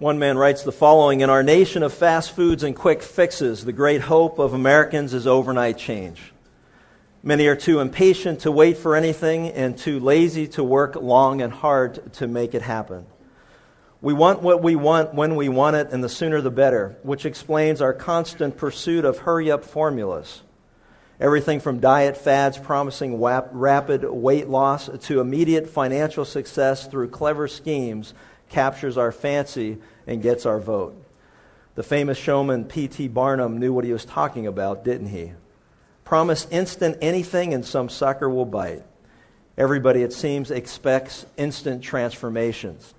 One man writes the following In our nation of fast foods and quick fixes, the great hope of Americans is overnight change. Many are too impatient to wait for anything and too lazy to work long and hard to make it happen. We want what we want when we want it, and the sooner the better, which explains our constant pursuit of hurry up formulas. Everything from diet fads promising rapid weight loss to immediate financial success through clever schemes captures our fancy and gets our vote. The famous showman P.T. Barnum knew what he was talking about, didn't he? Promise instant anything and some sucker will bite. Everybody, it seems, expects instant transformations.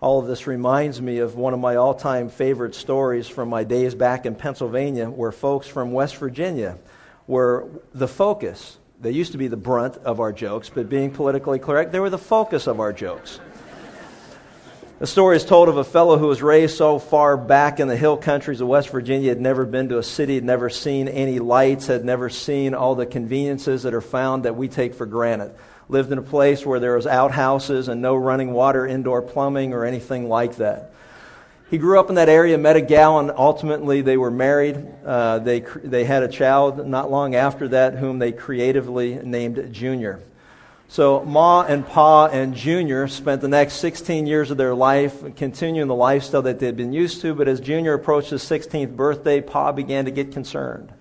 All of this reminds me of one of my all time favorite stories from my days back in Pennsylvania, where folks from West Virginia were the focus. They used to be the brunt of our jokes, but being politically correct, they were the focus of our jokes. The story is told of a fellow who was raised so far back in the hill countries of West Virginia, had never been to a city, had never seen any lights, had never seen all the conveniences that are found that we take for granted. Lived in a place where there was outhouses and no running water, indoor plumbing, or anything like that. He grew up in that area, met a gal, and ultimately they were married. Uh, they, they had a child not long after that, whom they creatively named Junior. So Ma and Pa and Junior spent the next 16 years of their life continuing the lifestyle that they'd been used to, but as Junior approached his 16th birthday, Pa began to get concerned.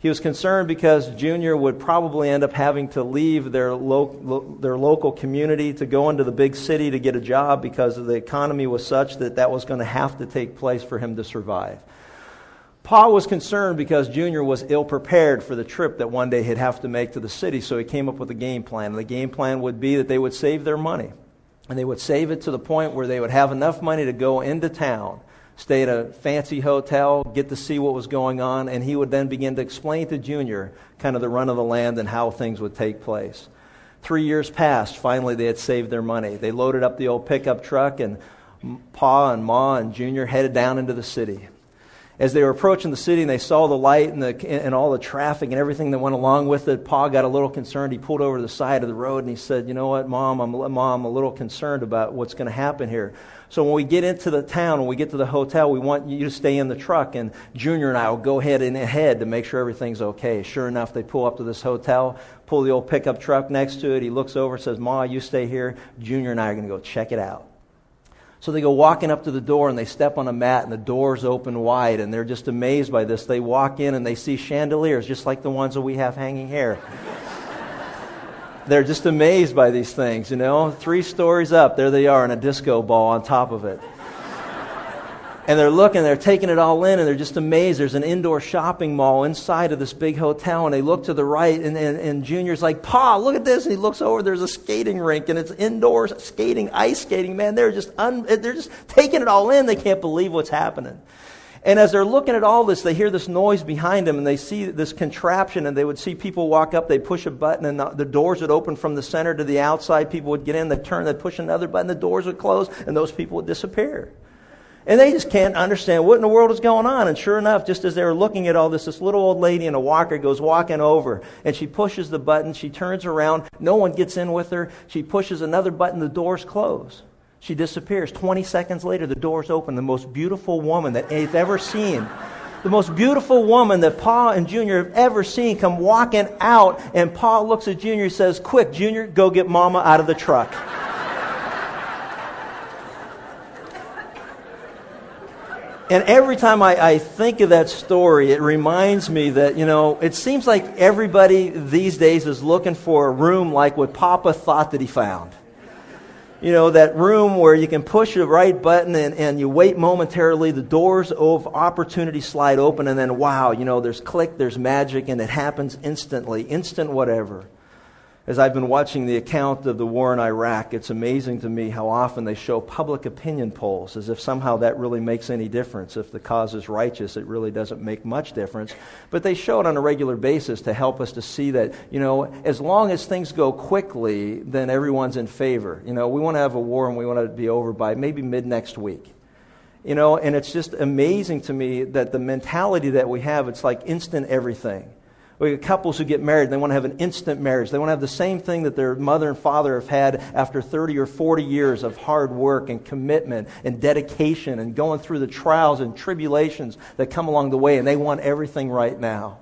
He was concerned because Junior would probably end up having to leave their, lo- their local community to go into the big city to get a job because the economy was such that that was going to have to take place for him to survive. Pa was concerned because Junior was ill prepared for the trip that one day he'd have to make to the city, so he came up with a game plan. And the game plan would be that they would save their money. And they would save it to the point where they would have enough money to go into town, stay at a fancy hotel, get to see what was going on, and he would then begin to explain to Junior kind of the run of the land and how things would take place. Three years passed. Finally, they had saved their money. They loaded up the old pickup truck, and Pa and Ma and Junior headed down into the city as they were approaching the city and they saw the light and, the, and all the traffic and everything that went along with it, Pa got a little concerned. He pulled over to the side of the road and he said, "You know what, Mom? I'm, Mom, I'm a little concerned about what's going to happen here. So when we get into the town, when we get to the hotel, we want you to stay in the truck, and Junior and I will go ahead and ahead to make sure everything's okay." Sure enough, they pull up to this hotel, pull the old pickup truck next to it. He looks over, says, "Ma, you stay here. Junior and I are going to go check it out." So they go walking up to the door and they step on a mat and the doors open wide and they're just amazed by this. They walk in and they see chandeliers just like the ones that we have hanging here. they're just amazed by these things, you know. Three stories up, there they are in a disco ball on top of it and they're looking, they're taking it all in, and they're just amazed. There's an indoor shopping mall inside of this big hotel, and they look to the right, and, and, and Junior's like, Pa, look at this. And he looks over, there's a skating rink, and it's indoor skating, ice skating. Man, they're just, un, they're just taking it all in. They can't believe what's happening. And as they're looking at all this, they hear this noise behind them and they see this contraption and they would see people walk up, they'd push a button and the, the doors would open from the center to the outside. People would get in, they'd turn, they'd push another button, the doors would close and those people would disappear. And they just can't understand what in the world is going on. And sure enough, just as they were looking at all this, this little old lady in a walker goes walking over and she pushes the button. She turns around. No one gets in with her. She pushes another button. The doors close. She disappears. 20 seconds later, the doors open. The most beautiful woman that they've ever seen. The most beautiful woman that Pa and Junior have ever seen come walking out. And Pa looks at Junior and says, Quick, Junior, go get Mama out of the truck. And every time I, I, think of that story, it reminds me that, you know, it seems like everybody these days is looking for a room like what Papa thought that he found. You know, that room where you can push the right button and, and you wait momentarily, the doors of opportunity slide open, and then wow, you know, there's click, there's magic, and it happens instantly, instant whatever as I've been watching the account of the war in Iraq, it's amazing to me how often they show public opinion polls as if somehow that really makes any difference. If the cause is righteous, it really doesn't make much difference. But they show it on a regular basis to help us to see that, you know, as long as things go quickly, then everyone's in favor. You know, we want to have a war and we want it to be over by maybe mid next week. You know, and it's just amazing to me that the mentality that we have, it's like instant everything. We get couples who get married, and they want to have an instant marriage. They want to have the same thing that their mother and father have had after 30 or 40 years of hard work and commitment and dedication and going through the trials and tribulations that come along the way, and they want everything right now.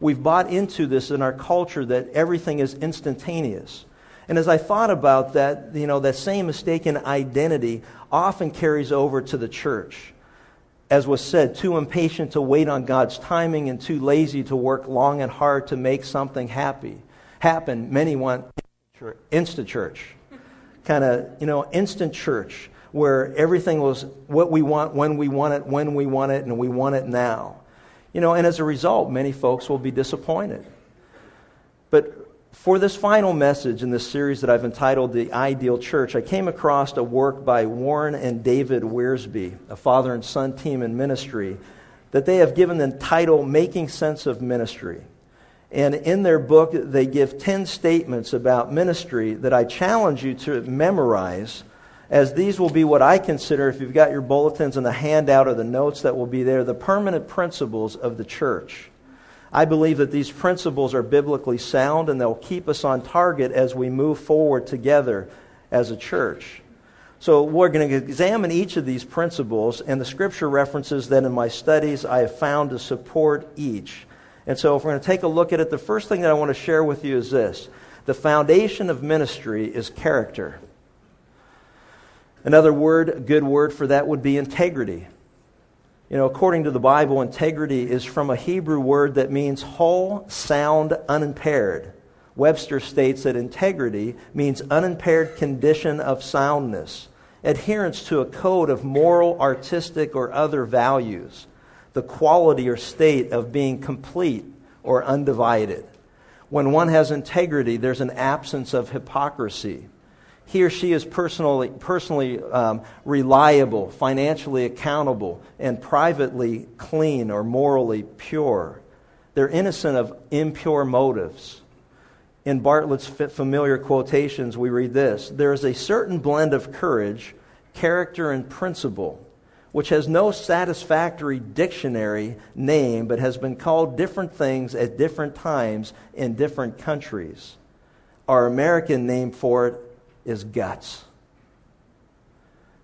We've bought into this in our culture that everything is instantaneous. And as I thought about that, you know, that same mistaken identity often carries over to the church as was said, too impatient to wait on God's timing and too lazy to work long and hard to make something happy happen. Many want instant church, kind of you know instant church where everything was what we want when we want it, when we want it, and we want it now. You know, and as a result, many folks will be disappointed. But for this final message in this series that I've entitled The Ideal Church, I came across a work by Warren and David Wiersbe, a father and son team in ministry, that they have given the title Making Sense of Ministry. And in their book, they give 10 statements about ministry that I challenge you to memorize, as these will be what I consider, if you've got your bulletins and the handout or the notes that will be there, the permanent principles of the church. I believe that these principles are biblically sound and they'll keep us on target as we move forward together as a church. So, we're going to examine each of these principles and the scripture references that in my studies I have found to support each. And so, if we're going to take a look at it, the first thing that I want to share with you is this the foundation of ministry is character. Another word, a good word for that would be integrity. You know, according to the Bible, integrity is from a Hebrew word that means whole, sound, unimpaired. Webster states that integrity means unimpaired condition of soundness, adherence to a code of moral, artistic, or other values, the quality or state of being complete or undivided. When one has integrity, there's an absence of hypocrisy he or she is personally, personally um, reliable, financially accountable, and privately clean or morally pure. They're innocent of impure motives. In Bartlett's familiar quotations, we read this There is a certain blend of courage, character, and principle, which has no satisfactory dictionary name, but has been called different things at different times in different countries. Our American name for it is guts.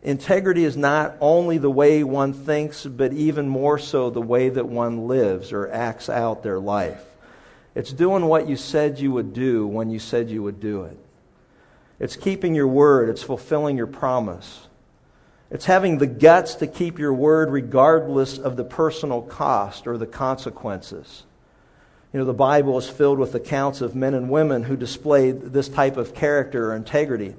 Integrity is not only the way one thinks, but even more so the way that one lives or acts out their life. It's doing what you said you would do when you said you would do it. It's keeping your word. It's fulfilling your promise. It's having the guts to keep your word regardless of the personal cost or the consequences. You know, the Bible is filled with accounts of men and women who displayed this type of character or integrity.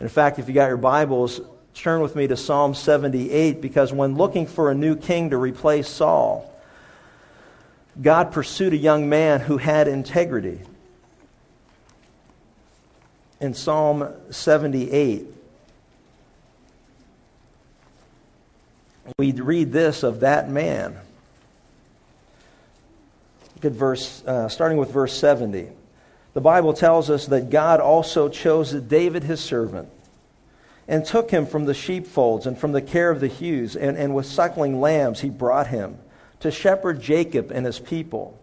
In fact, if you got your Bibles, turn with me to Psalm 78 because when looking for a new king to replace Saul, God pursued a young man who had integrity. In Psalm 78, we read this of that man. At verse, uh, starting with verse 70. The Bible tells us that God also chose David, his servant, and took him from the sheepfolds and from the care of the ewes, and, and with suckling lambs he brought him to shepherd Jacob and his people,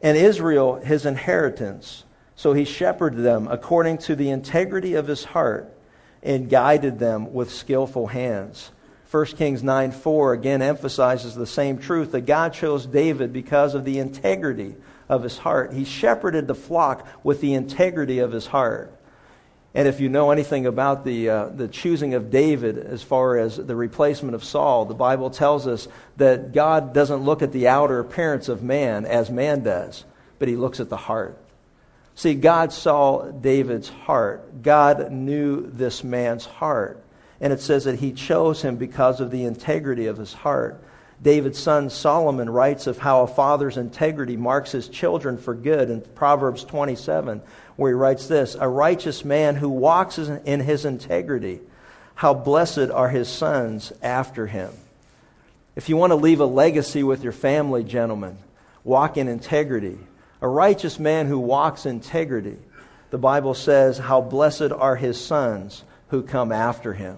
and Israel his inheritance. So he shepherded them according to the integrity of his heart and guided them with skillful hands. 1 Kings 9 4 again emphasizes the same truth that God chose David because of the integrity of his heart. He shepherded the flock with the integrity of his heart. And if you know anything about the, uh, the choosing of David as far as the replacement of Saul, the Bible tells us that God doesn't look at the outer appearance of man as man does, but he looks at the heart. See, God saw David's heart. God knew this man's heart. And it says that he chose him because of the integrity of his heart. David's son Solomon writes of how a father's integrity marks his children for good in Proverbs 27, where he writes this A righteous man who walks in his integrity, how blessed are his sons after him. If you want to leave a legacy with your family, gentlemen, walk in integrity. A righteous man who walks integrity, the Bible says, how blessed are his sons who come after him.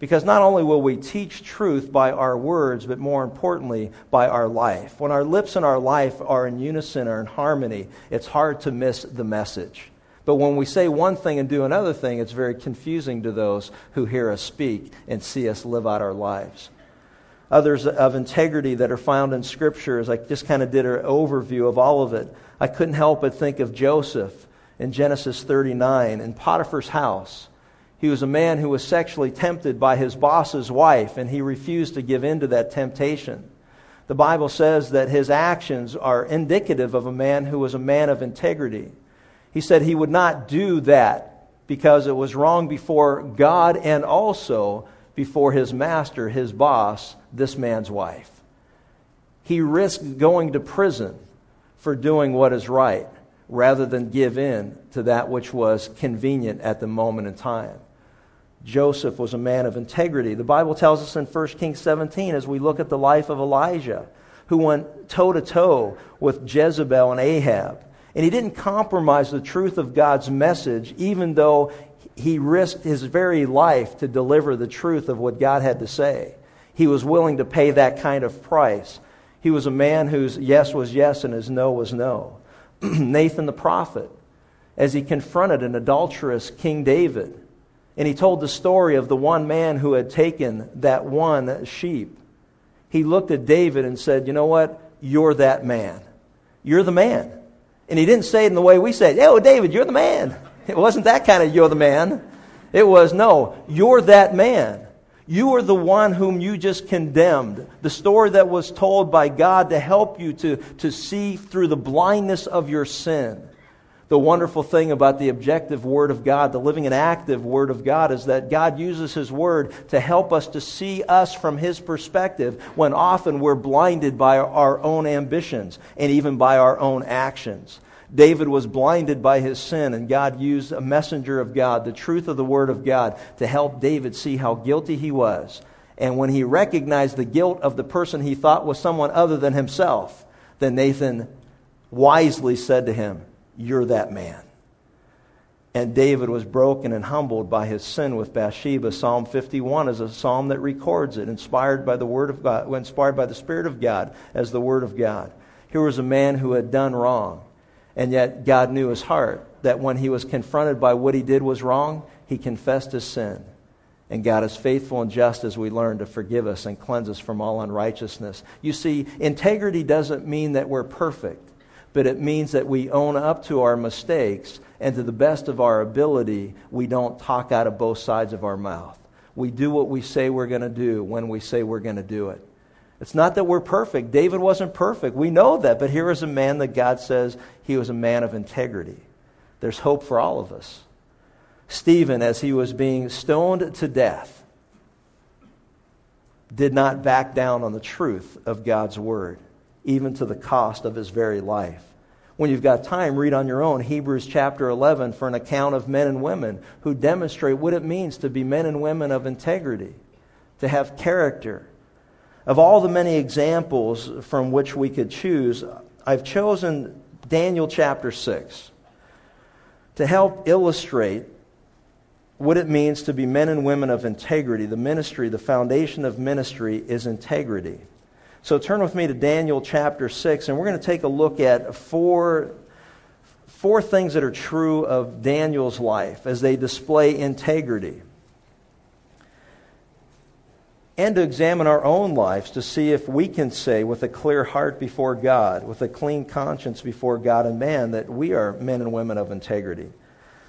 Because not only will we teach truth by our words, but more importantly, by our life. When our lips and our life are in unison or in harmony, it's hard to miss the message. But when we say one thing and do another thing, it's very confusing to those who hear us speak and see us live out our lives. Others of integrity that are found in Scripture, as I just kind of did an overview of all of it, I couldn't help but think of Joseph in Genesis 39 in Potiphar's house. He was a man who was sexually tempted by his boss's wife, and he refused to give in to that temptation. The Bible says that his actions are indicative of a man who was a man of integrity. He said he would not do that because it was wrong before God and also before his master, his boss, this man's wife. He risked going to prison for doing what is right rather than give in to that which was convenient at the moment in time. Joseph was a man of integrity. The Bible tells us in 1 Kings 17, as we look at the life of Elijah, who went toe to toe with Jezebel and Ahab. And he didn't compromise the truth of God's message, even though he risked his very life to deliver the truth of what God had to say. He was willing to pay that kind of price. He was a man whose yes was yes and his no was no. Nathan the prophet, as he confronted an adulterous King David, and he told the story of the one man who had taken that one sheep. He looked at David and said, You know what? You're that man. You're the man. And he didn't say it in the way we say it. Oh, David, you're the man. It wasn't that kind of you're the man. It was, no, you're that man. You are the one whom you just condemned. The story that was told by God to help you to, to see through the blindness of your sin the wonderful thing about the objective Word of God, the living and active Word of God, is that God uses His Word to help us to see us from His perspective when often we're blinded by our own ambitions and even by our own actions. David was blinded by his sin, and God used a messenger of God, the truth of the Word of God, to help David see how guilty he was. And when he recognized the guilt of the person he thought was someone other than himself, then Nathan wisely said to him, you're that man. And David was broken and humbled by his sin with Bathsheba. Psalm 51 is a psalm that records it, inspired by the word of God, inspired by the Spirit of God as the word of God. Here was a man who had done wrong, and yet God knew his heart that when he was confronted by what he did was wrong, he confessed his sin. And God is faithful and just as we learn to forgive us and cleanse us from all unrighteousness. You see, integrity doesn't mean that we're perfect but it means that we own up to our mistakes and to the best of our ability, we don't talk out of both sides of our mouth. We do what we say we're going to do when we say we're going to do it. It's not that we're perfect. David wasn't perfect. We know that. But here is a man that God says he was a man of integrity. There's hope for all of us. Stephen, as he was being stoned to death, did not back down on the truth of God's word even to the cost of his very life. When you've got time, read on your own Hebrews chapter 11 for an account of men and women who demonstrate what it means to be men and women of integrity, to have character. Of all the many examples from which we could choose, I've chosen Daniel chapter 6 to help illustrate what it means to be men and women of integrity. The ministry, the foundation of ministry is integrity. So turn with me to Daniel chapter 6, and we're going to take a look at four, four things that are true of Daniel's life as they display integrity. And to examine our own lives to see if we can say with a clear heart before God, with a clean conscience before God and man, that we are men and women of integrity.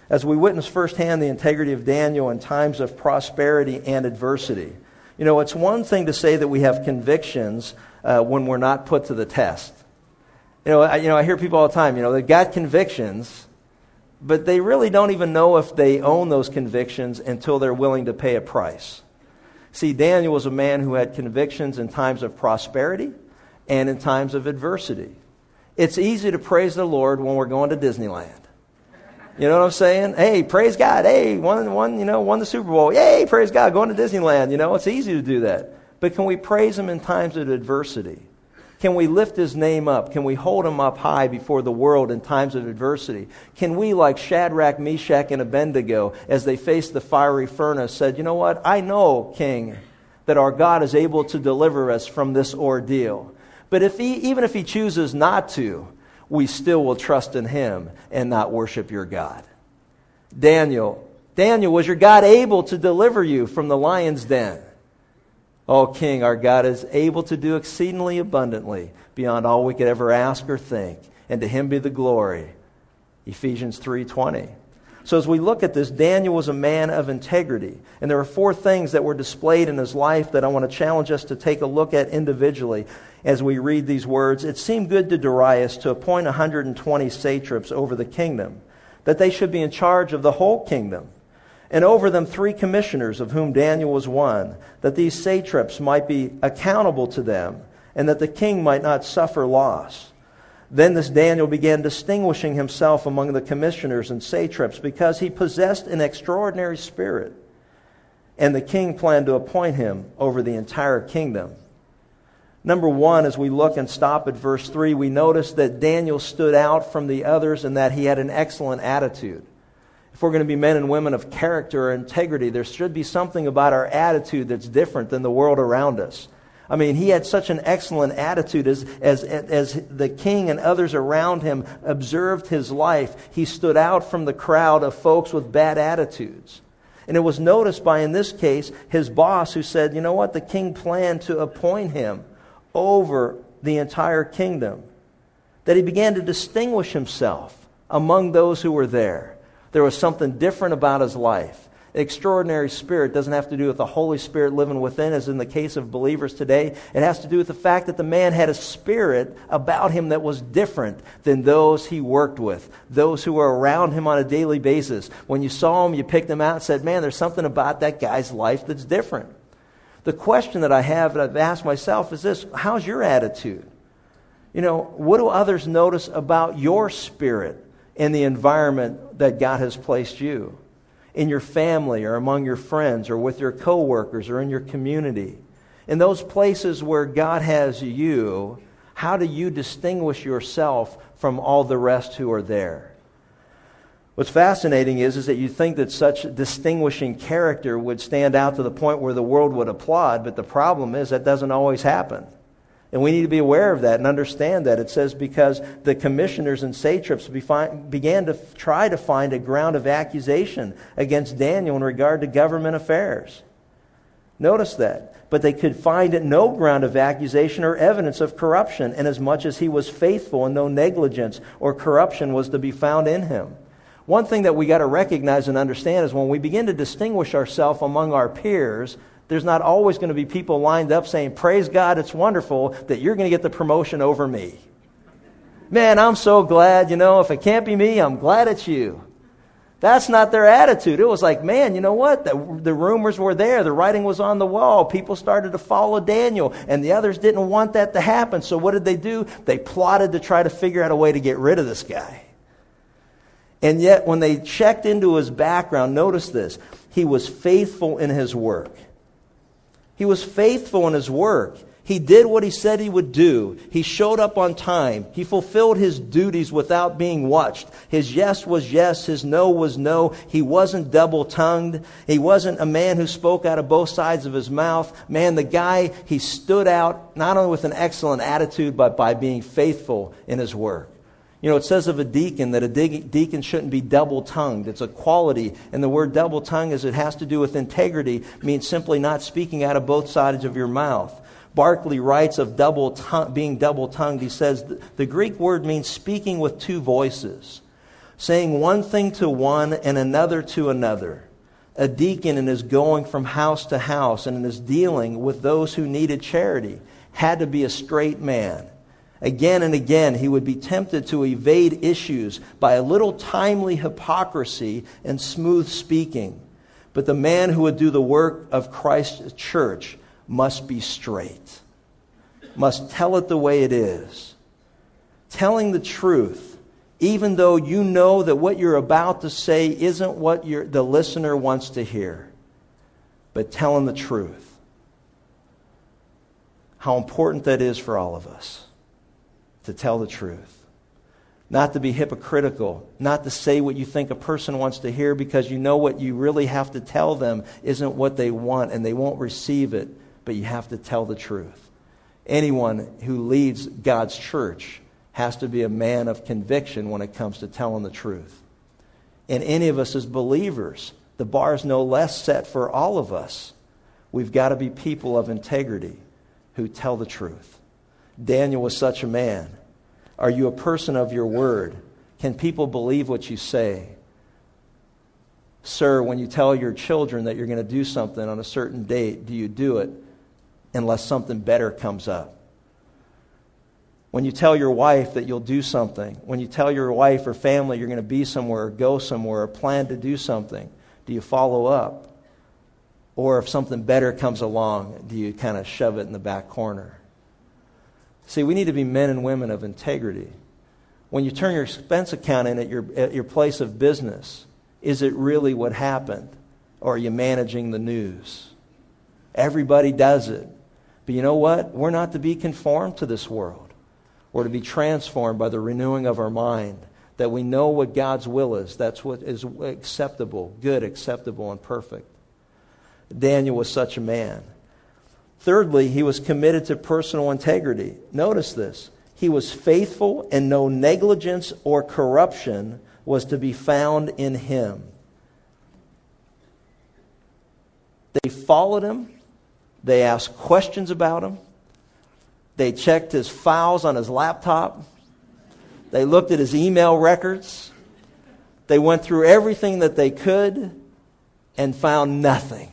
As we witness firsthand the integrity of Daniel in times of prosperity and adversity. You know, it's one thing to say that we have convictions uh, when we're not put to the test. You know, I, you know, I hear people all the time, you know, they've got convictions, but they really don't even know if they own those convictions until they're willing to pay a price. See, Daniel was a man who had convictions in times of prosperity and in times of adversity. It's easy to praise the Lord when we're going to Disneyland. You know what I'm saying? Hey, praise God. Hey, won, won, you know, won the Super Bowl. Yay, praise God, going to Disneyland. You know, it's easy to do that. But can we praise Him in times of adversity? Can we lift his name up? Can we hold him up high before the world in times of adversity? Can we, like Shadrach, Meshach, and Abednego, as they faced the fiery furnace, said, You know what? I know, King, that our God is able to deliver us from this ordeal. But if he, even if he chooses not to, we still will trust in him and not worship your God. Daniel, Daniel, was your God able to deliver you from the lion's den? Oh, King, our God is able to do exceedingly abundantly beyond all we could ever ask or think, and to him be the glory. Ephesians 3:20. So as we look at this, Daniel was a man of integrity, and there are four things that were displayed in his life that I want to challenge us to take a look at individually as we read these words. It seemed good to Darius to appoint 120 satraps over the kingdom, that they should be in charge of the whole kingdom and over them three commissioners, of whom Daniel was one, that these satraps might be accountable to them, and that the king might not suffer loss. Then this Daniel began distinguishing himself among the commissioners and satraps because he possessed an extraordinary spirit. And the king planned to appoint him over the entire kingdom. Number one, as we look and stop at verse 3, we notice that Daniel stood out from the others and that he had an excellent attitude if we're going to be men and women of character or integrity, there should be something about our attitude that's different than the world around us. I mean, he had such an excellent attitude as, as, as the king and others around him observed his life. He stood out from the crowd of folks with bad attitudes. And it was noticed by, in this case, his boss who said, you know what, the king planned to appoint him over the entire kingdom. That he began to distinguish himself among those who were there. There was something different about his life. Extraordinary spirit doesn't have to do with the Holy Spirit living within, as in the case of believers today. It has to do with the fact that the man had a spirit about him that was different than those he worked with, those who were around him on a daily basis. When you saw him, you picked him out and said, Man, there's something about that guy's life that's different. The question that I have that I've asked myself is this How's your attitude? You know, what do others notice about your spirit? in the environment that God has placed you, in your family or among your friends or with your coworkers or in your community. In those places where God has you, how do you distinguish yourself from all the rest who are there? What's fascinating is, is that you think that such distinguishing character would stand out to the point where the world would applaud, but the problem is that doesn't always happen. And we need to be aware of that and understand that. It says because the commissioners and satraps began to try to find a ground of accusation against Daniel in regard to government affairs. Notice that. But they could find no ground of accusation or evidence of corruption, inasmuch as he was faithful and no negligence or corruption was to be found in him. One thing that we got to recognize and understand is when we begin to distinguish ourselves among our peers, there's not always going to be people lined up saying, Praise God, it's wonderful that you're going to get the promotion over me. Man, I'm so glad, you know, if it can't be me, I'm glad it's you. That's not their attitude. It was like, man, you know what? The, the, rumors were there. The writing was on the wall. People started to follow Daniel, and the others didn't want that to happen. So what did they do? They plotted to try to figure out a way to get rid of this guy. And yet, when they checked into his background, notice this. He was faithful in his work. He was faithful in his work. He did what he said he would do. He showed up on time. He fulfilled his duties without being watched. His yes was yes. His no was no. He wasn't double tongued. He wasn't a man who spoke out of both sides of his mouth. Man, the guy, he stood out not only with an excellent attitude, but by being faithful in his work. You know, it says of a deacon that a deacon shouldn't be double tongued. It's a quality. And the word double tongued, as it has to do with integrity, means simply not speaking out of both sides of your mouth. Barclay writes of double being double tongued. He says the Greek word means speaking with two voices, saying one thing to one and another to another. A deacon in his going from house to house and in his dealing with those who needed charity had to be a straight man. Again and again, he would be tempted to evade issues by a little timely hypocrisy and smooth speaking. But the man who would do the work of Christ's church must be straight, must tell it the way it is. Telling the truth, even though you know that what you're about to say isn't what the listener wants to hear, but telling the truth. How important that is for all of us. To tell the truth not to be hypocritical, not to say what you think a person wants to hear because you know what you really have to tell them isn't what they want and they won't receive it, but you have to tell the truth. Anyone who leads God's church has to be a man of conviction when it comes to telling the truth. And any of us as believers, the bar is no less set for all of us. We've got to be people of integrity who tell the truth. Daniel was such a man. Are you a person of your word? Can people believe what you say? Sir, when you tell your children that you're going to do something on a certain date, do you do it unless something better comes up? When you tell your wife that you'll do something, when you tell your wife or family you're going to be somewhere or go somewhere or plan to do something, do you follow up? Or if something better comes along, do you kind of shove it in the back corner? See, we need to be men and women of integrity. When you turn your expense account in at your, at your place of business, is it really what happened? Or are you managing the news? Everybody does it. But you know what? We're not to be conformed to this world. We're to be transformed by the renewing of our mind, that we know what God's will is. That's what is acceptable, good, acceptable, and perfect. Daniel was such a man. Thirdly, he was committed to personal integrity. Notice this. He was faithful, and no negligence or corruption was to be found in him. They followed him. They asked questions about him. They checked his files on his laptop. They looked at his email records. They went through everything that they could and found nothing.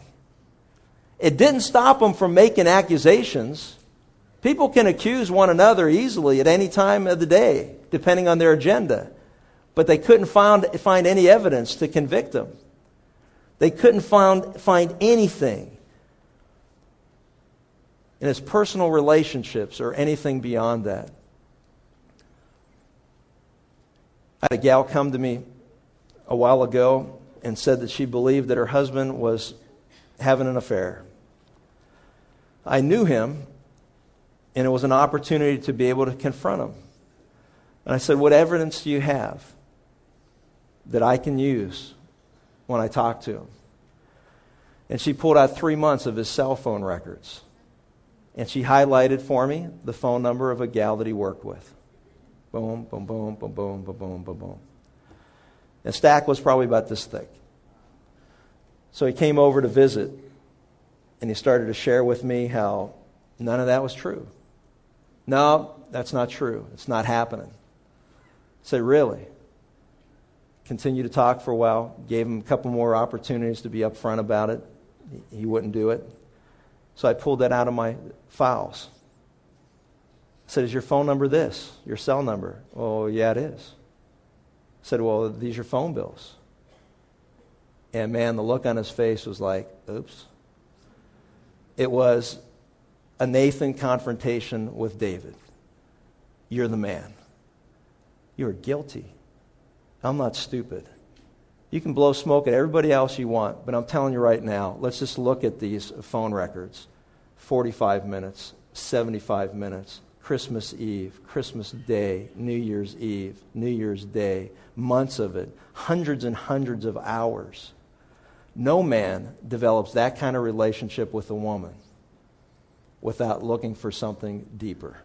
It didn't stop them from making accusations. People can accuse one another easily at any time of the day, depending on their agenda. But they couldn't find, find any evidence to convict them. They couldn't find, find anything in his personal relationships or anything beyond that. I had a gal come to me a while ago and said that she believed that her husband was having an affair. I knew him, and it was an opportunity to be able to confront him. And I said, What evidence do you have that I can use when I talk to him? And she pulled out three months of his cell phone records. And she highlighted for me the phone number of a gal that he worked with. Boom, boom, boom, boom, boom, boom, boom, boom, boom. And stack was probably about this thick. So he came over to visit and he started to share with me how none of that was true. No, that's not true. It's not happening. I said, Really? Continued to talk for a while, gave him a couple more opportunities to be upfront about it. He wouldn't do it. So I pulled that out of my files. I said, Is your phone number this? Your cell number? Oh, yeah, it is. I said, Well, these are phone bills. And man, the look on his face was like, Oops. It was a Nathan confrontation with David. You're the man. You are guilty. I'm not stupid. You can blow smoke at everybody else you want, but I'm telling you right now, let's just look at these phone records 45 minutes, 75 minutes, Christmas Eve, Christmas Day, New Year's Eve, New Year's Day, months of it, hundreds and hundreds of hours. No man develops that kind of relationship with a woman without looking for something deeper.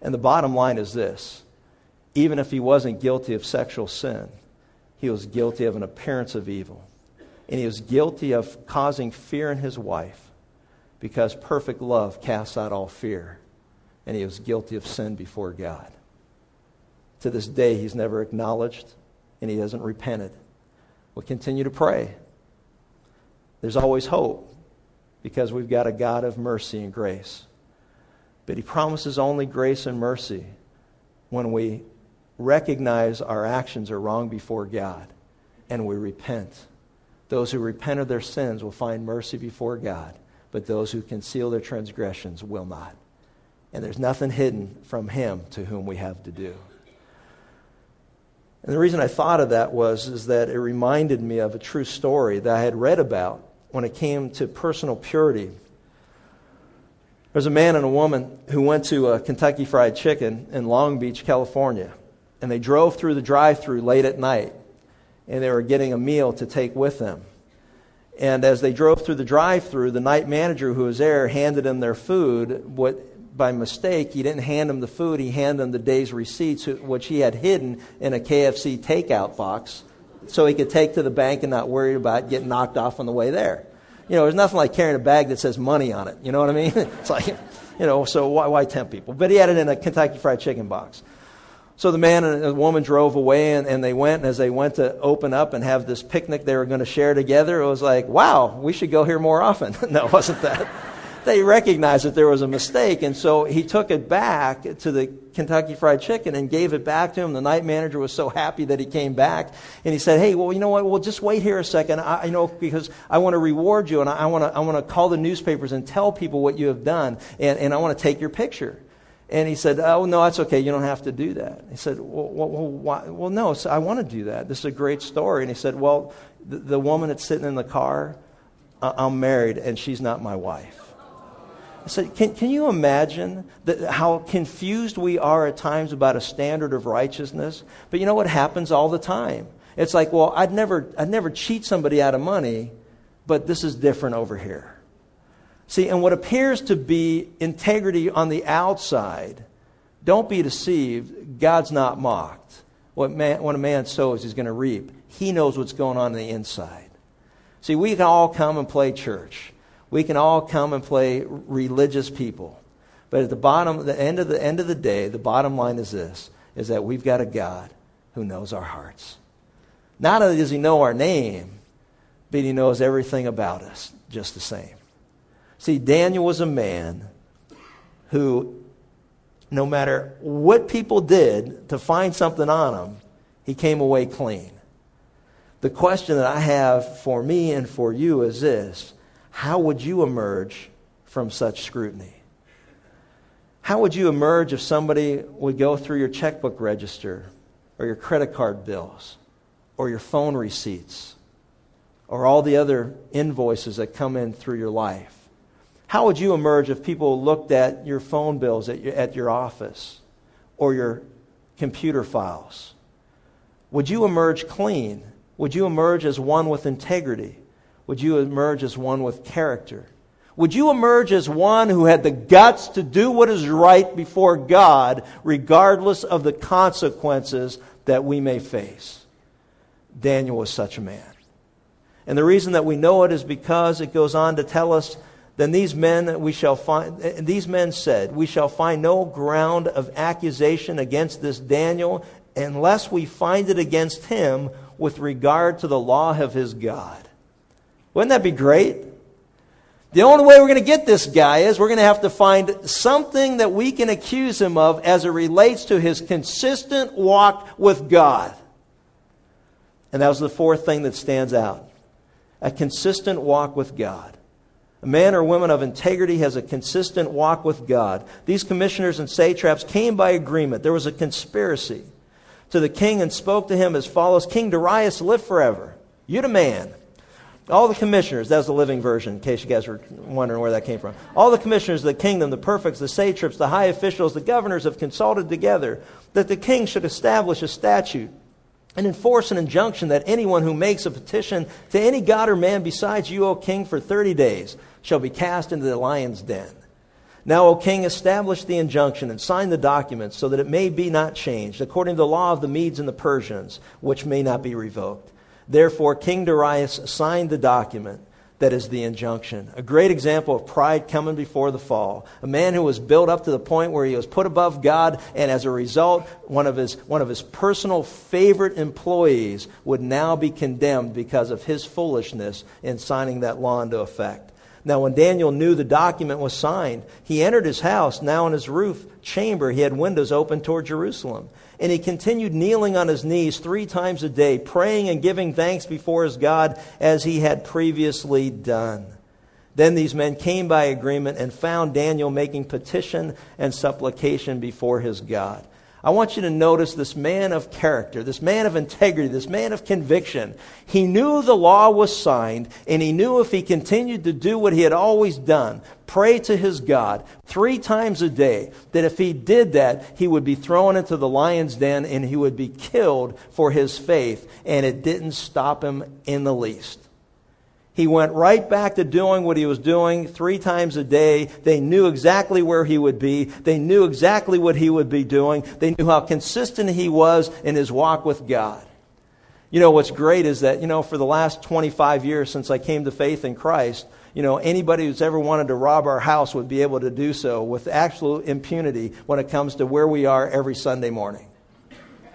And the bottom line is this even if he wasn't guilty of sexual sin, he was guilty of an appearance of evil. And he was guilty of causing fear in his wife because perfect love casts out all fear. And he was guilty of sin before God. To this day, he's never acknowledged and he hasn't repented. We'll continue to pray. There's always hope because we've got a God of mercy and grace. But He promises only grace and mercy when we recognize our actions are wrong before God and we repent. Those who repent of their sins will find mercy before God, but those who conceal their transgressions will not. And there's nothing hidden from Him to whom we have to do. And the reason I thought of that was is that it reminded me of a true story that I had read about when it came to personal purity. There's a man and a woman who went to a Kentucky Fried Chicken in Long Beach, California, and they drove through the drive-through late at night, and they were getting a meal to take with them. And as they drove through the drive-through, the night manager who was there handed them their food. What by mistake, he didn't hand them the food; he handed them the day's receipts, which he had hidden in a KFC takeout box, so he could take to the bank and not worry about getting knocked off on the way there. You know, there's nothing like carrying a bag that says money on it. You know what I mean? it's like, you know, so why, why tempt people? But he had it in a Kentucky Fried Chicken box. So the man and the woman drove away, and, and they went. And as they went to open up and have this picnic they were going to share together, it was like, wow, we should go here more often. no, it wasn't that they recognized that there was a mistake. And so he took it back to the Kentucky Fried Chicken and gave it back to him. The night manager was so happy that he came back. And he said, Hey, well, you know what? Well, just wait here a second. I, I know because I want to reward you and I, want to I want to call the newspapers and tell people what you have done. And, and I want to take your picture. And he said, Oh, no, that's okay. You don't have to do that. He said, Well, well, well no, so I want to do that. This is a great story. And he said, Well, the, the woman that's sitting in the car, I'm married and she's not my wife. I said, can, can you imagine that, how confused we are at times about a standard of righteousness? But you know what happens all the time? It's like, well, I'd never, I'd never cheat somebody out of money, but this is different over here. See, and what appears to be integrity on the outside, don't be deceived, God's not mocked. What, man, what a man sows, he's going to reap. He knows what's going on on the inside. See, we can all come and play church. We can all come and play religious people. But at the bottom, the end of the end of the day, the bottom line is this is that we've got a God who knows our hearts. Not only does he know our name, but he knows everything about us just the same. See, Daniel was a man who, no matter what people did to find something on him, he came away clean. The question that I have for me and for you is this how would you emerge from such scrutiny? How would you emerge if somebody would go through your checkbook register or your credit card bills or your phone receipts or all the other invoices that come in through your life? How would you emerge if people looked at your phone bills at your, at your office or your computer files? Would you emerge clean? Would you emerge as one with integrity? Would you emerge as one with character? Would you emerge as one who had the guts to do what is right before God, regardless of the consequences that we may face? Daniel was such a man. And the reason that we know it is because it goes on to tell us then these men we shall find these men said we shall find no ground of accusation against this Daniel unless we find it against him with regard to the law of his God wouldn't that be great? The only way we're going to get this guy is we're going to have to find something that we can accuse him of as it relates to his consistent walk with God. And that was the fourth thing that stands out a consistent walk with God. A man or woman of integrity has a consistent walk with God. These commissioners and satraps came by agreement. There was a conspiracy to the king and spoke to him as follows King Darius, live forever. You the man. All the commissioners, that was the living version, in case you guys were wondering where that came from. All the commissioners of the kingdom, the prefects, the satraps, the high officials, the governors have consulted together that the king should establish a statute and enforce an injunction that anyone who makes a petition to any god or man besides you, O king, for 30 days shall be cast into the lion's den. Now, O king, establish the injunction and sign the document so that it may be not changed, according to the law of the Medes and the Persians, which may not be revoked. Therefore, King Darius signed the document that is the injunction. A great example of pride coming before the fall. A man who was built up to the point where he was put above God, and as a result, one of his, one of his personal favorite employees would now be condemned because of his foolishness in signing that law into effect. Now, when Daniel knew the document was signed, he entered his house. Now, in his roof chamber, he had windows open toward Jerusalem. And he continued kneeling on his knees three times a day, praying and giving thanks before his God as he had previously done. Then these men came by agreement and found Daniel making petition and supplication before his God. I want you to notice this man of character, this man of integrity, this man of conviction. He knew the law was signed, and he knew if he continued to do what he had always done, pray to his God three times a day, that if he did that, he would be thrown into the lion's den and he would be killed for his faith. And it didn't stop him in the least. He went right back to doing what he was doing three times a day. They knew exactly where he would be. They knew exactly what he would be doing. They knew how consistent he was in his walk with God. You know, what's great is that, you know, for the last 25 years since I came to faith in Christ, you know, anybody who's ever wanted to rob our house would be able to do so with absolute impunity when it comes to where we are every Sunday morning.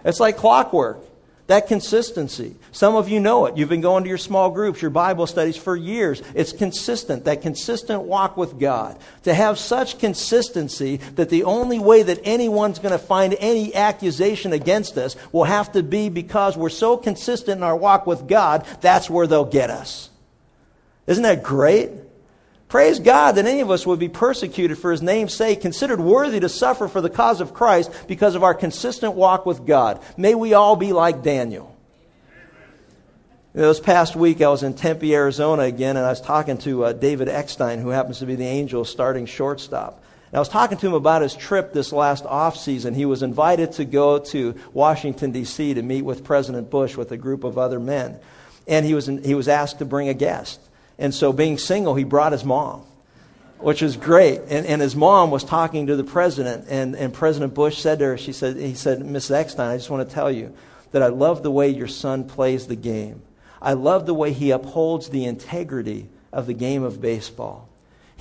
It's like clockwork. That consistency. Some of you know it. You've been going to your small groups, your Bible studies for years. It's consistent, that consistent walk with God. To have such consistency that the only way that anyone's going to find any accusation against us will have to be because we're so consistent in our walk with God, that's where they'll get us. Isn't that great? Praise God that any of us would be persecuted for his name's sake, considered worthy to suffer for the cause of Christ because of our consistent walk with God. May we all be like Daniel. this past week, I was in Tempe, Arizona again, and I was talking to uh, David Eckstein, who happens to be the Angels starting shortstop. And I was talking to him about his trip this last off season. He was invited to go to Washington, D.C. to meet with President Bush with a group of other men. And he was, in, he was asked to bring a guest. And so, being single, he brought his mom, which was great. And, and his mom was talking to the president, and, and President Bush said to her, she said, he said, Miss Eckstein, I just want to tell you that I love the way your son plays the game. I love the way he upholds the integrity of the game of baseball.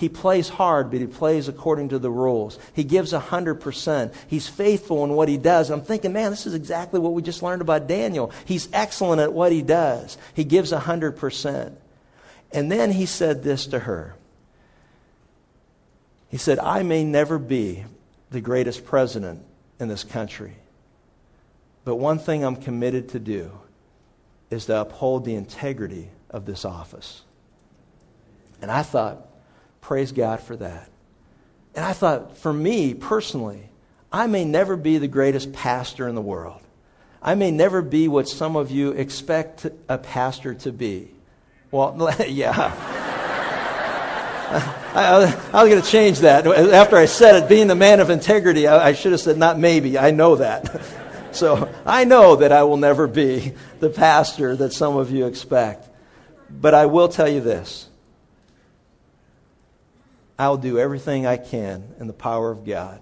He plays hard, but he plays according to the rules. He gives 100%. He's faithful in what he does. I'm thinking, man, this is exactly what we just learned about Daniel. He's excellent at what he does. He gives 100%. And then he said this to her. He said, I may never be the greatest president in this country, but one thing I'm committed to do is to uphold the integrity of this office. And I thought, praise God for that. And I thought, for me personally, I may never be the greatest pastor in the world. I may never be what some of you expect a pastor to be. Well, yeah. I, I, was going to change that. After I said it, being the man of integrity, I, I should have said, not maybe. I know that. so I know that I will never be the pastor that some of you expect. But I will tell you this I'll do everything I can in the power of God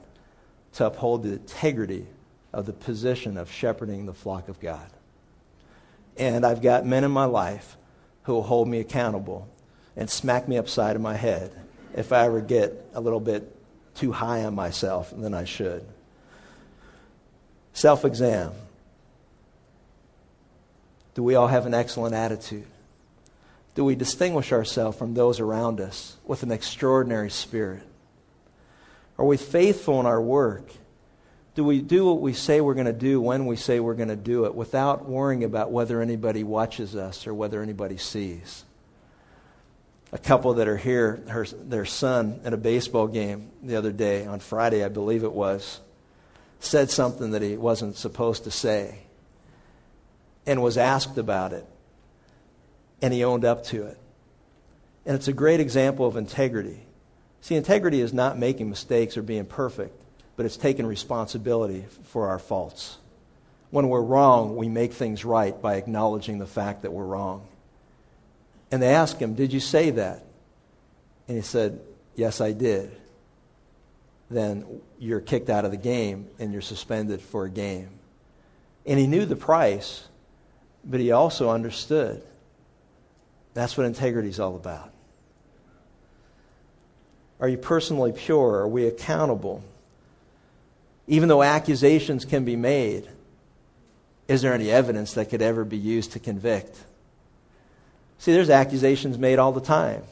to uphold the integrity of the position of shepherding the flock of God. And I've got men in my life who will hold me accountable and smack me upside of my head if I ever get a little bit too high on myself than I should. Self exam. Do we all have an excellent attitude? Do we distinguish ourselves from those around us with an extraordinary spirit? Are we faithful in our work? Do we do what we say we're going to do when we say we're going to do it without worrying about whether anybody watches us or whether anybody sees? A couple that are here, her, their son at a baseball game the other day, on Friday, I believe it was, said something that he wasn't supposed to say and was asked about it. And he owned up to it. And it's a great example of integrity. See, integrity is not making mistakes or being perfect but it's taking responsibility for our faults. When we're wrong, we make things right by acknowledging the fact that we're wrong. And they asked him, Did you say that? And he said, Yes, I did. Then you're kicked out of the game and you're suspended for a game. And he knew the price, but he also understood. That's what integrity is all about. Are you personally pure? Are we accountable? Even though accusations can be made, is there any evidence that could ever be used to convict? See, there's accusations made all the time.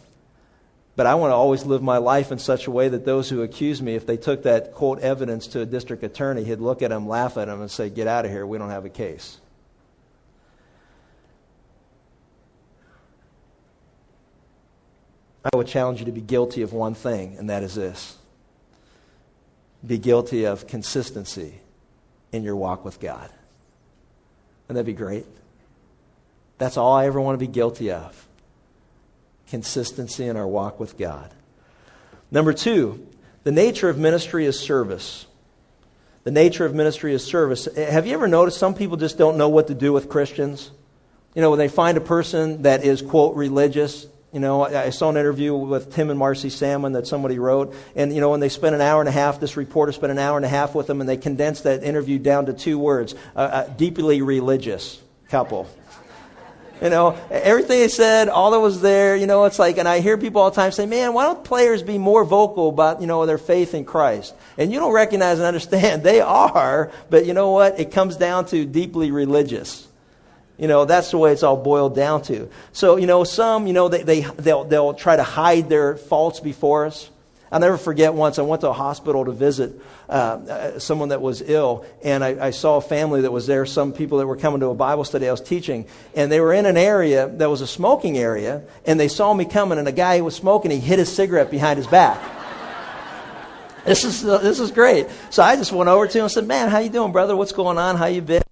But I want to always live my life in such a way that those who accuse me, if they took that quote evidence to a district attorney, he'd look at him, laugh at him, and say, Get out of here, we don't have a case. I would challenge you to be guilty of one thing, and that is this be guilty of consistency in your walk with God. Wouldn't that be great? That's all I ever want to be guilty of consistency in our walk with God. Number two, the nature of ministry is service. The nature of ministry is service. Have you ever noticed some people just don't know what to do with Christians? You know, when they find a person that is, quote, religious, you know, I saw an interview with Tim and Marcy Salmon that somebody wrote, and you know, when they spent an hour and a half, this reporter spent an hour and a half with them, and they condensed that interview down to two words: a deeply religious couple. You know, everything they said, all that was there, you know, it's like, and I hear people all the time say, man, why don't players be more vocal about, you know, their faith in Christ? And you don't recognize and understand. They are, but you know what? It comes down to deeply religious. You know, that's the way it's all boiled down to. So, you know, some, you know, they, they, they'll, they'll try to hide their faults before us. I'll never forget once I went to a hospital to visit uh, uh, someone that was ill, and I, I, saw a family that was there, some people that were coming to a Bible study I was teaching, and they were in an area that was a smoking area, and they saw me coming, and a guy was smoking, he hid his cigarette behind his back. this is, uh, this is great. So I just went over to him and said, man, how you doing, brother? What's going on? How you been?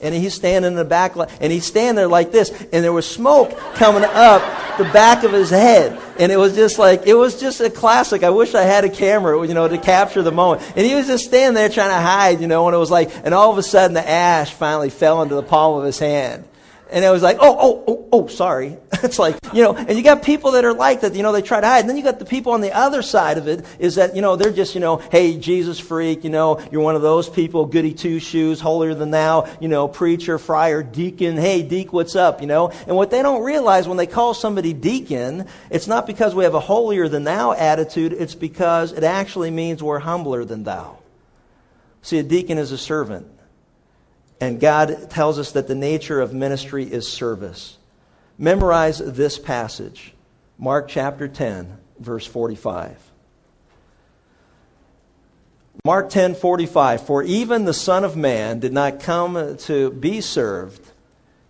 And he's standing in the back, and he's standing there like this, and there was smoke coming up the back of his head, and it was just like it was just a classic. I wish I had a camera, you know, to capture the moment. And he was just standing there trying to hide, you know, and it was like, and all of a sudden the ash finally fell into the palm of his hand, and it was like, oh, oh, oh, oh, sorry. it's like, you know, and you got people that are like that, you know, they try to hide. And then you got the people on the other side of it is that, you know, they're just, you know, hey, Jesus freak, you know, you're one of those people, goody two shoes, holier than thou, you know, preacher, friar, deacon, hey, deacon, what's up, you know? And what they don't realize when they call somebody deacon, it's not because we have a holier than thou attitude, it's because it actually means we're humbler than thou. See, a deacon is a servant. And God tells us that the nature of ministry is service. Memorize this passage, Mark chapter 10, verse 45. Mark 10:45 For even the son of man did not come to be served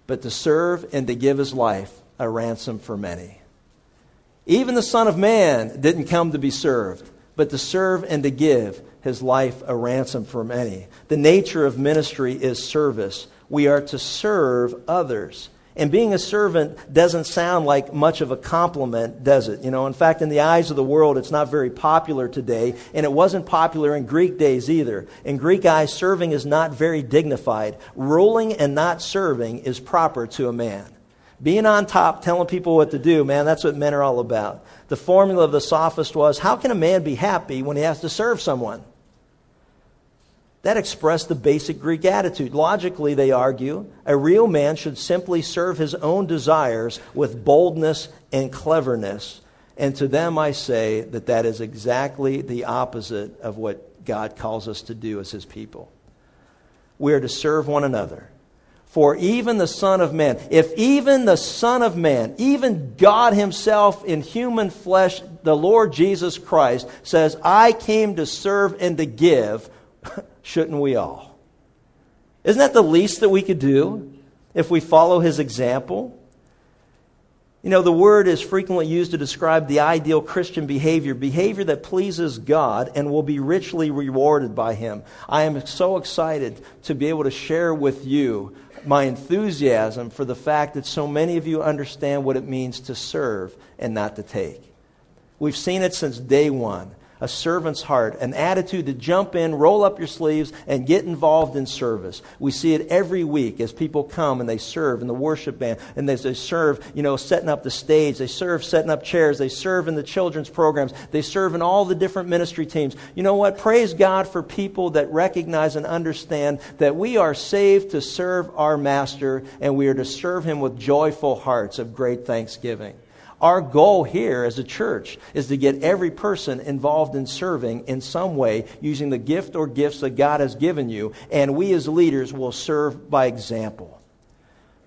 but to serve and to give his life a ransom for many. Even the son of man didn't come to be served but to serve and to give his life a ransom for many. The nature of ministry is service. We are to serve others. And being a servant doesn't sound like much of a compliment, does it? You know, in fact, in the eyes of the world, it's not very popular today, and it wasn't popular in Greek days either. In Greek eyes, serving is not very dignified. Ruling and not serving is proper to a man. Being on top, telling people what to do, man, that's what men are all about. The formula of the sophist was how can a man be happy when he has to serve someone? That expressed the basic Greek attitude. Logically, they argue, a real man should simply serve his own desires with boldness and cleverness. And to them, I say that that is exactly the opposite of what God calls us to do as his people. We are to serve one another. For even the Son of Man, if even the Son of Man, even God Himself in human flesh, the Lord Jesus Christ, says, I came to serve and to give, shouldn't we all? Isn't that the least that we could do if we follow his example? You know, the word is frequently used to describe the ideal Christian behavior, behavior that pleases God and will be richly rewarded by him. I am so excited to be able to share with you my enthusiasm for the fact that so many of you understand what it means to serve and not to take. We've seen it since day one a servant's heart, an attitude to jump in, roll up your sleeves, and get involved in service. We see it every week as people come and they serve in the worship band, and as they serve, you know, setting up the stage, they serve setting up chairs, they serve in the children's programs, they serve in all the different ministry teams. You know what? Praise God for people that recognize and understand that we are saved to serve our Master, and we are to serve Him with joyful hearts of great thanksgiving. Our goal here as a church is to get every person involved in serving in some way using the gift or gifts that God has given you, and we as leaders will serve by example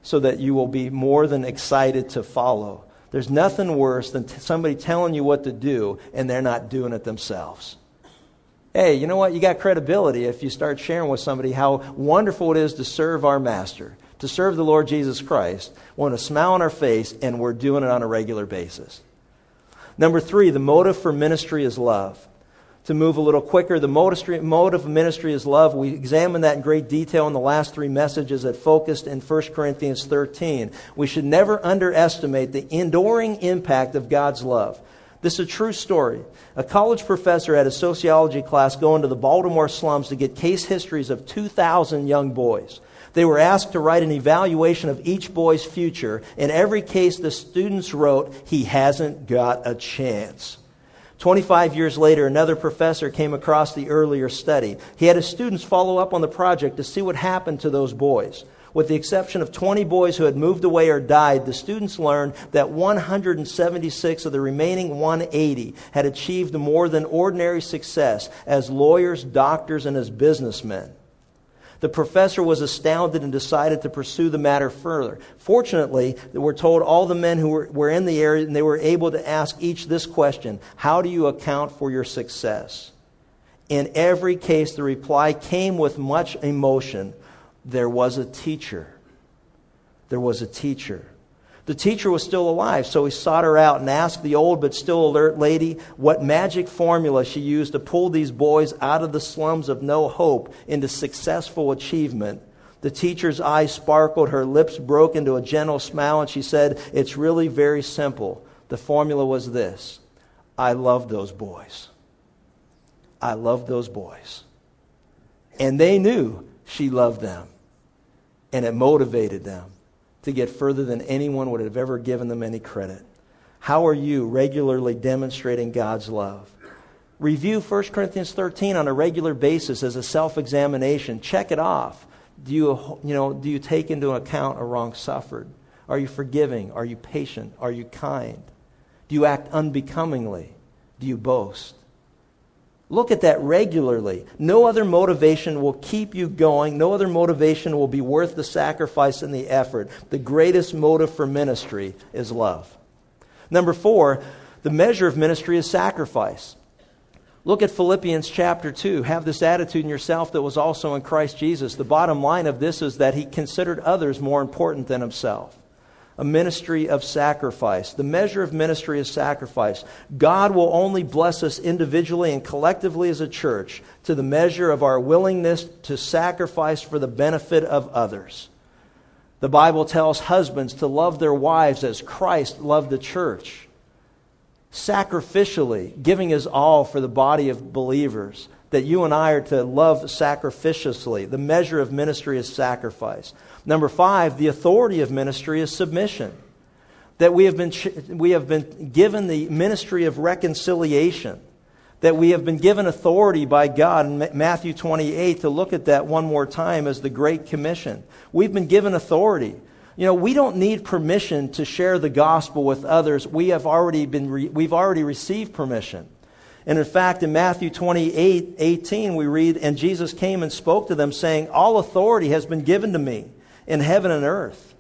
so that you will be more than excited to follow. There's nothing worse than t- somebody telling you what to do and they're not doing it themselves. Hey, you know what? You got credibility if you start sharing with somebody how wonderful it is to serve our master to serve the Lord Jesus Christ, want a smile on our face, and we're doing it on a regular basis. Number three, the motive for ministry is love. To move a little quicker, the mode of ministry is love. We examined that in great detail in the last three messages that focused in 1 Corinthians 13. We should never underestimate the enduring impact of God's love. This is a true story. A college professor had a sociology class going to the Baltimore slums to get case histories of 2,000 young boys. They were asked to write an evaluation of each boy's future. In every case, the students wrote, He hasn't got a chance. 25 years later, another professor came across the earlier study. He had his students follow up on the project to see what happened to those boys. With the exception of 20 boys who had moved away or died, the students learned that 176 of the remaining 180 had achieved more than ordinary success as lawyers, doctors, and as businessmen. The professor was astounded and decided to pursue the matter further. Fortunately, we're told all the men who were, were in the area and they were able to ask each this question How do you account for your success? In every case, the reply came with much emotion there was a teacher. There was a teacher. The teacher was still alive, so he sought her out and asked the old but still alert lady what magic formula she used to pull these boys out of the slums of no hope into successful achievement. The teacher's eyes sparkled, her lips broke into a gentle smile, and she said, It's really very simple. The formula was this I love those boys. I love those boys. And they knew she loved them, and it motivated them to get further than anyone would have ever given them any credit. How are you regularly demonstrating God's love? Review 1 Corinthians 13 on a regular basis as a self examination. Check it off. Do you, you, know, do you take into account a wrong suffered? Are you forgiving? Are you patient? Are you kind? Do you act unbecomingly? Do you boast? Look at that regularly. No other motivation will keep you going. No other motivation will be worth the sacrifice and the effort. The greatest motive for ministry is love. Number four, the measure of ministry is sacrifice. Look at Philippians chapter 2. Have this attitude in yourself that was also in Christ Jesus. The bottom line of this is that he considered others more important than himself a ministry of sacrifice. The measure of ministry is sacrifice. God will only bless us individually and collectively as a church to the measure of our willingness to sacrifice for the benefit of others. The Bible tells husbands to love their wives as Christ loved the church, sacrificially, giving his all for the body of believers. That you and I are to love sacrificially. The measure of ministry is sacrifice. Number five, the authority of ministry is submission. That we have been, we have been given the ministry of reconciliation. That we have been given authority by God in Matthew 28 to look at that one more time as the Great Commission. We've been given authority. You know, we don't need permission to share the gospel with others. We have already been, re- we've already received permission. And in fact, in Matthew 28, 18, we read, And Jesus came and spoke to them, saying, All authority has been given to me in heaven and earth.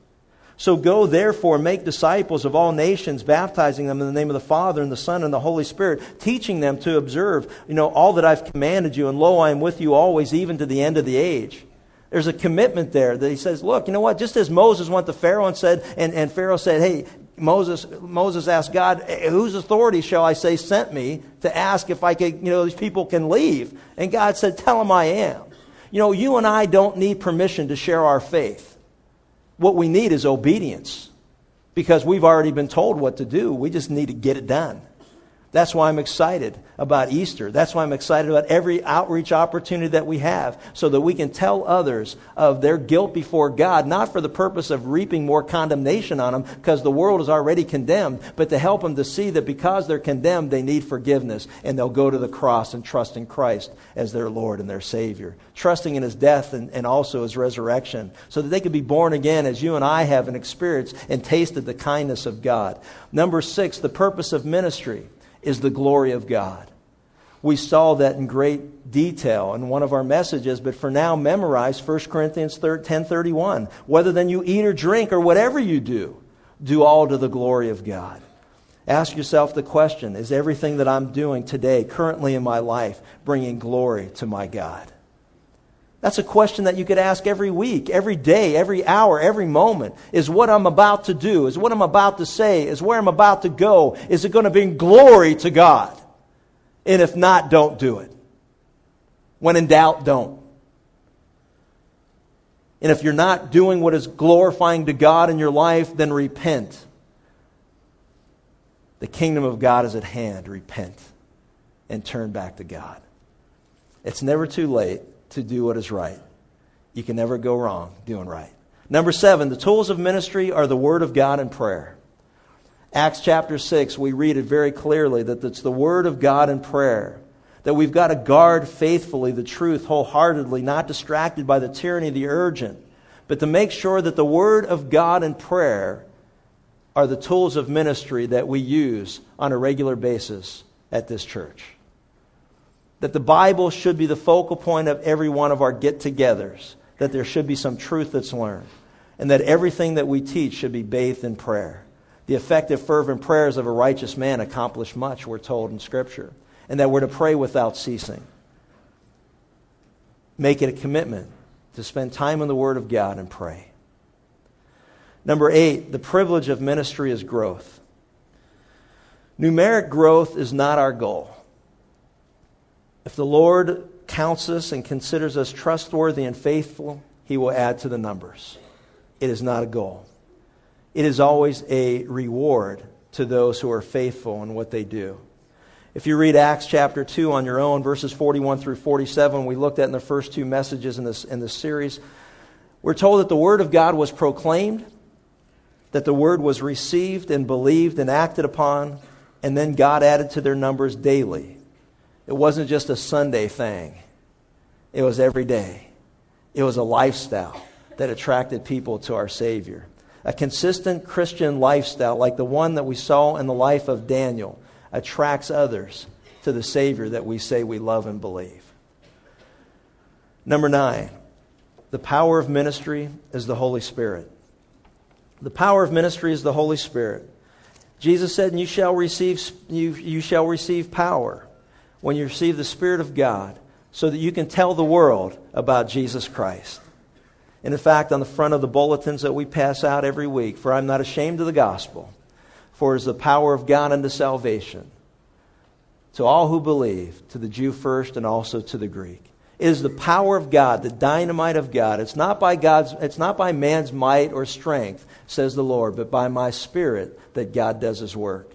So go therefore, make disciples of all nations, baptizing them in the name of the Father and the Son and the Holy Spirit, teaching them to observe, you know, all that I've commanded you, and lo, I am with you always, even to the end of the age. There's a commitment there that he says, look, you know what? Just as Moses went to Pharaoh and said, and, and Pharaoh said, hey, Moses, Moses asked God, eh, whose authority shall I say sent me to ask if I could, you know, these people can leave? And God said, tell them I am. You know, you and I don't need permission to share our faith. What we need is obedience because we've already been told what to do. We just need to get it done. That's why I'm excited about Easter. That's why I'm excited about every outreach opportunity that we have so that we can tell others of their guilt before God, not for the purpose of reaping more condemnation on them because the world is already condemned, but to help them to see that because they're condemned, they need forgiveness and they'll go to the cross and trust in Christ as their Lord and their Savior. Trusting in His death and, and also His resurrection so that they can be born again as you and I have an experience and tasted the kindness of God. Number six, the purpose of ministry is the glory of God. We saw that in great detail in one of our messages, but for now, memorize 1 Corinthians 10.31. Whether then you eat or drink or whatever you do, do all to the glory of God. Ask yourself the question, is everything that I'm doing today, currently in my life, bringing glory to my God? That's a question that you could ask every week, every day, every hour, every moment. Is what I'm about to do, is what I'm about to say, is where I'm about to go, is it going to bring glory to God? And if not, don't do it. When in doubt, don't. And if you're not doing what is glorifying to God in your life, then repent. The kingdom of God is at hand. Repent and turn back to God. It's never too late to do what is right. You can never go wrong doing right. Number seven, the tools of ministry are the Word of God and prayer. Acts chapter 6, we read it very clearly that it's the Word of God and prayer. That we've got to guard faithfully the truth wholeheartedly, not distracted by the tyranny of the urgent, but to make sure that the Word of God and prayer are the tools of ministry that we use on a regular basis at this church. That the Bible should be the focal point of every one of our get togethers, that there should be some truth that's learned, and that everything that we teach should be bathed in prayer. The effective, fervent prayers of a righteous man accomplish much, we're told in Scripture, and that we're to pray without ceasing. Make it a commitment to spend time in the Word of God and pray. Number eight, the privilege of ministry is growth. Numeric growth is not our goal. If the Lord counts us and considers us trustworthy and faithful, He will add to the numbers. It is not a goal it is always a reward to those who are faithful in what they do. If you read Acts chapter 2 on your own, verses 41 through 47, we looked at in the first two messages in this, in this series, we're told that the Word of God was proclaimed, that the Word was received and believed and acted upon, and then God added to their numbers daily. It wasn't just a Sunday thing, it was every day. It was a lifestyle that attracted people to our Savior a consistent Christian lifestyle like the one that we saw in the life of Daniel attracts others to the Savior that we say we love and believe. Number nine, the power of ministry is the Holy Spirit. The power of ministry is the Holy Spirit. Jesus said, and you shall receive, you, you shall receive power when you receive the Spirit of God so that you can tell the world about Jesus Christ. And in fact, on the front of the bulletins that we pass out every week, for I'm not ashamed of the gospel, for it is the power of God unto salvation to all who believe, to the Jew first and also to the Greek. It is the power of God, the dynamite of God. It's not by God's it's not by man's might or strength, says the Lord, but by my spirit that God does his work.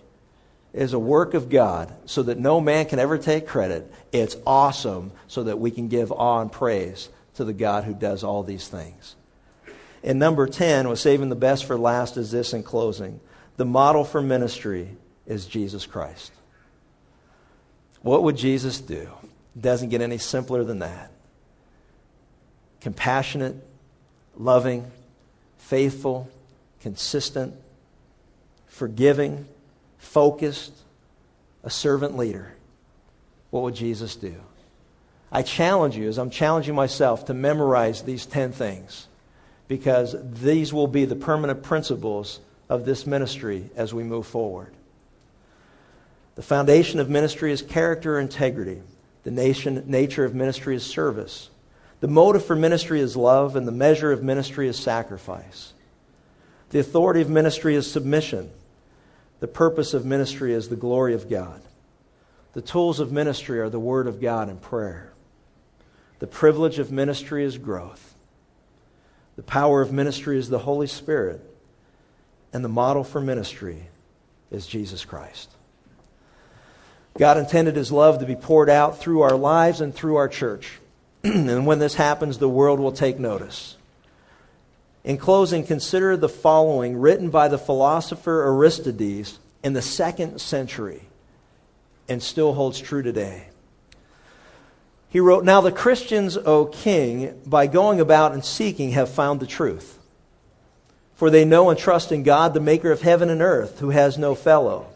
Is a work of God so that no man can ever take credit. It's awesome so that we can give awe and praise to the God who does all these things. And number 10, was saving the best for last, is this in closing. The model for ministry is Jesus Christ. What would Jesus do? Doesn't get any simpler than that. Compassionate, loving, faithful, consistent, forgiving, focused, a servant leader. What would Jesus do? I challenge you, as I'm challenging myself, to memorize these 10 things because these will be the permanent principles of this ministry as we move forward. The foundation of ministry is character integrity. The nation, nature of ministry is service. The motive for ministry is love, and the measure of ministry is sacrifice. The authority of ministry is submission. The purpose of ministry is the glory of God. The tools of ministry are the Word of God and prayer. The privilege of ministry is growth. The power of ministry is the Holy Spirit. And the model for ministry is Jesus Christ. God intended his love to be poured out through our lives and through our church. and when this happens, the world will take notice. In closing, consider the following written by the philosopher Aristides in the second century and still holds true today. He wrote, Now the Christians, O king, by going about and seeking, have found the truth. For they know and trust in God, the maker of heaven and earth, who has no fellow.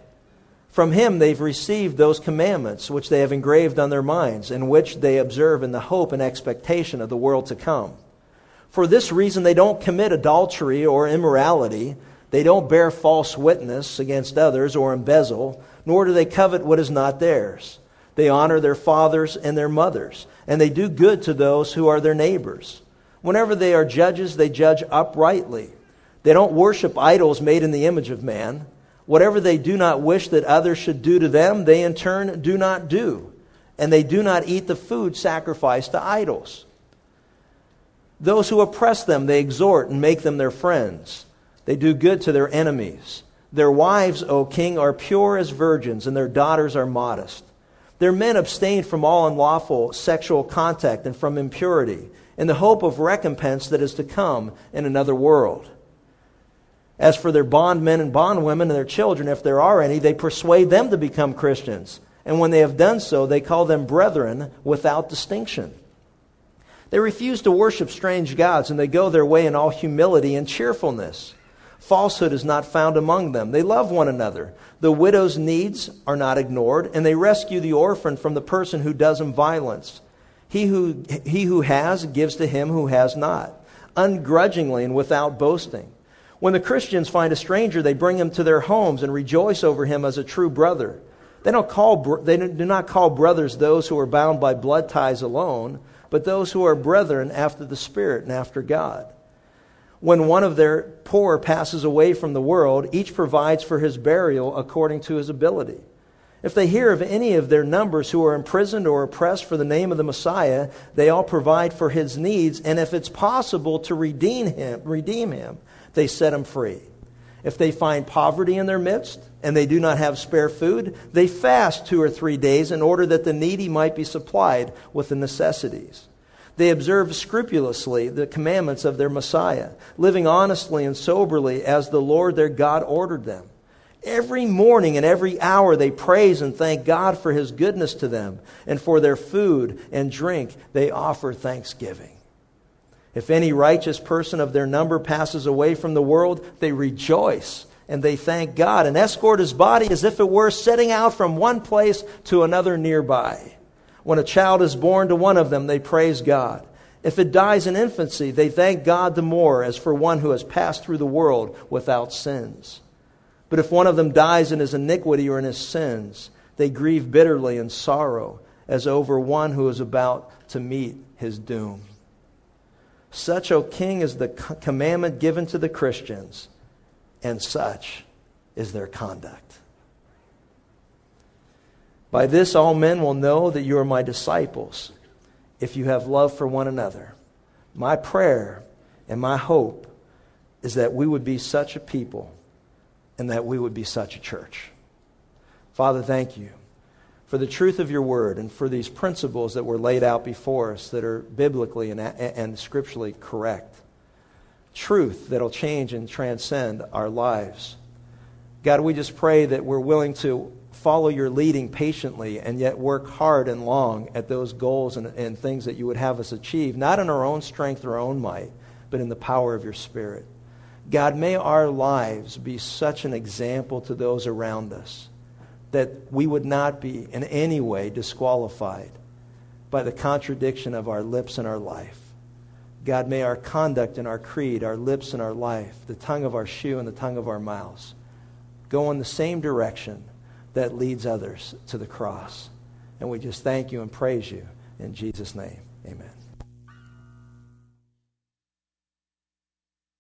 From him they've received those commandments which they have engraved on their minds, and which they observe in the hope and expectation of the world to come. For this reason they don't commit adultery or immorality, they don't bear false witness against others or embezzle, nor do they covet what is not theirs. They honor their fathers and their mothers, and they do good to those who are their neighbors. Whenever they are judges, they judge uprightly. They don't worship idols made in the image of man, Whatever they do not wish that others should do to them, they in turn do not do. And they do not eat the food sacrificed to idols. Those who oppress them, they exhort and make them their friends. They do good to their enemies. Their wives, O king, are pure as virgins, and their daughters are modest. Their men abstain from all unlawful sexual contact and from impurity, in the hope of recompense that is to come in another world. As for their bondmen and bondwomen and their children, if there are any, they persuade them to become Christians. And when they have done so, they call them brethren without distinction. They refuse to worship strange gods, and they go their way in all humility and cheerfulness. Falsehood is not found among them. They love one another. The widow's needs are not ignored, and they rescue the orphan from the person who does him violence. He who, he who has gives to him who has not, ungrudgingly and without boasting. When the Christians find a stranger, they bring him to their homes and rejoice over him as a true brother. They, don't call, they do not call brothers those who are bound by blood ties alone, but those who are brethren after the Spirit and after God. When one of their poor passes away from the world, each provides for his burial according to his ability. If they hear of any of their numbers who are imprisoned or oppressed for the name of the Messiah, they all provide for his needs, and if it's possible to redeem him, redeem him, they set him free. If they find poverty in their midst and they do not have spare food, they fast two or three days in order that the needy might be supplied with the necessities. They observe scrupulously the commandments of their Messiah, living honestly and soberly as the Lord their God ordered them. Every morning and every hour they praise and thank God for his goodness to them, and for their food and drink they offer thanksgiving. If any righteous person of their number passes away from the world, they rejoice and they thank God and escort his body as if it were setting out from one place to another nearby. When a child is born to one of them, they praise God. If it dies in infancy, they thank God the more as for one who has passed through the world without sins. But if one of them dies in his iniquity or in his sins, they grieve bitterly and sorrow as over one who is about to meet his doom. Such, O King, is the commandment given to the Christians, and such is their conduct. By this, all men will know that you are my disciples if you have love for one another. My prayer and my hope is that we would be such a people and that we would be such a church. Father, thank you for the truth of your word and for these principles that were laid out before us that are biblically and, and scripturally correct. Truth that'll change and transcend our lives. God, we just pray that we're willing to follow your leading patiently and yet work hard and long at those goals and, and things that you would have us achieve, not in our own strength or our own might, but in the power of your Spirit. God, may our lives be such an example to those around us that we would not be in any way disqualified by the contradiction of our lips and our life. God, may our conduct and our creed, our lips and our life, the tongue of our shoe and the tongue of our mouths, go in the same direction that leads others to the cross. And we just thank you and praise you in Jesus' name. Amen.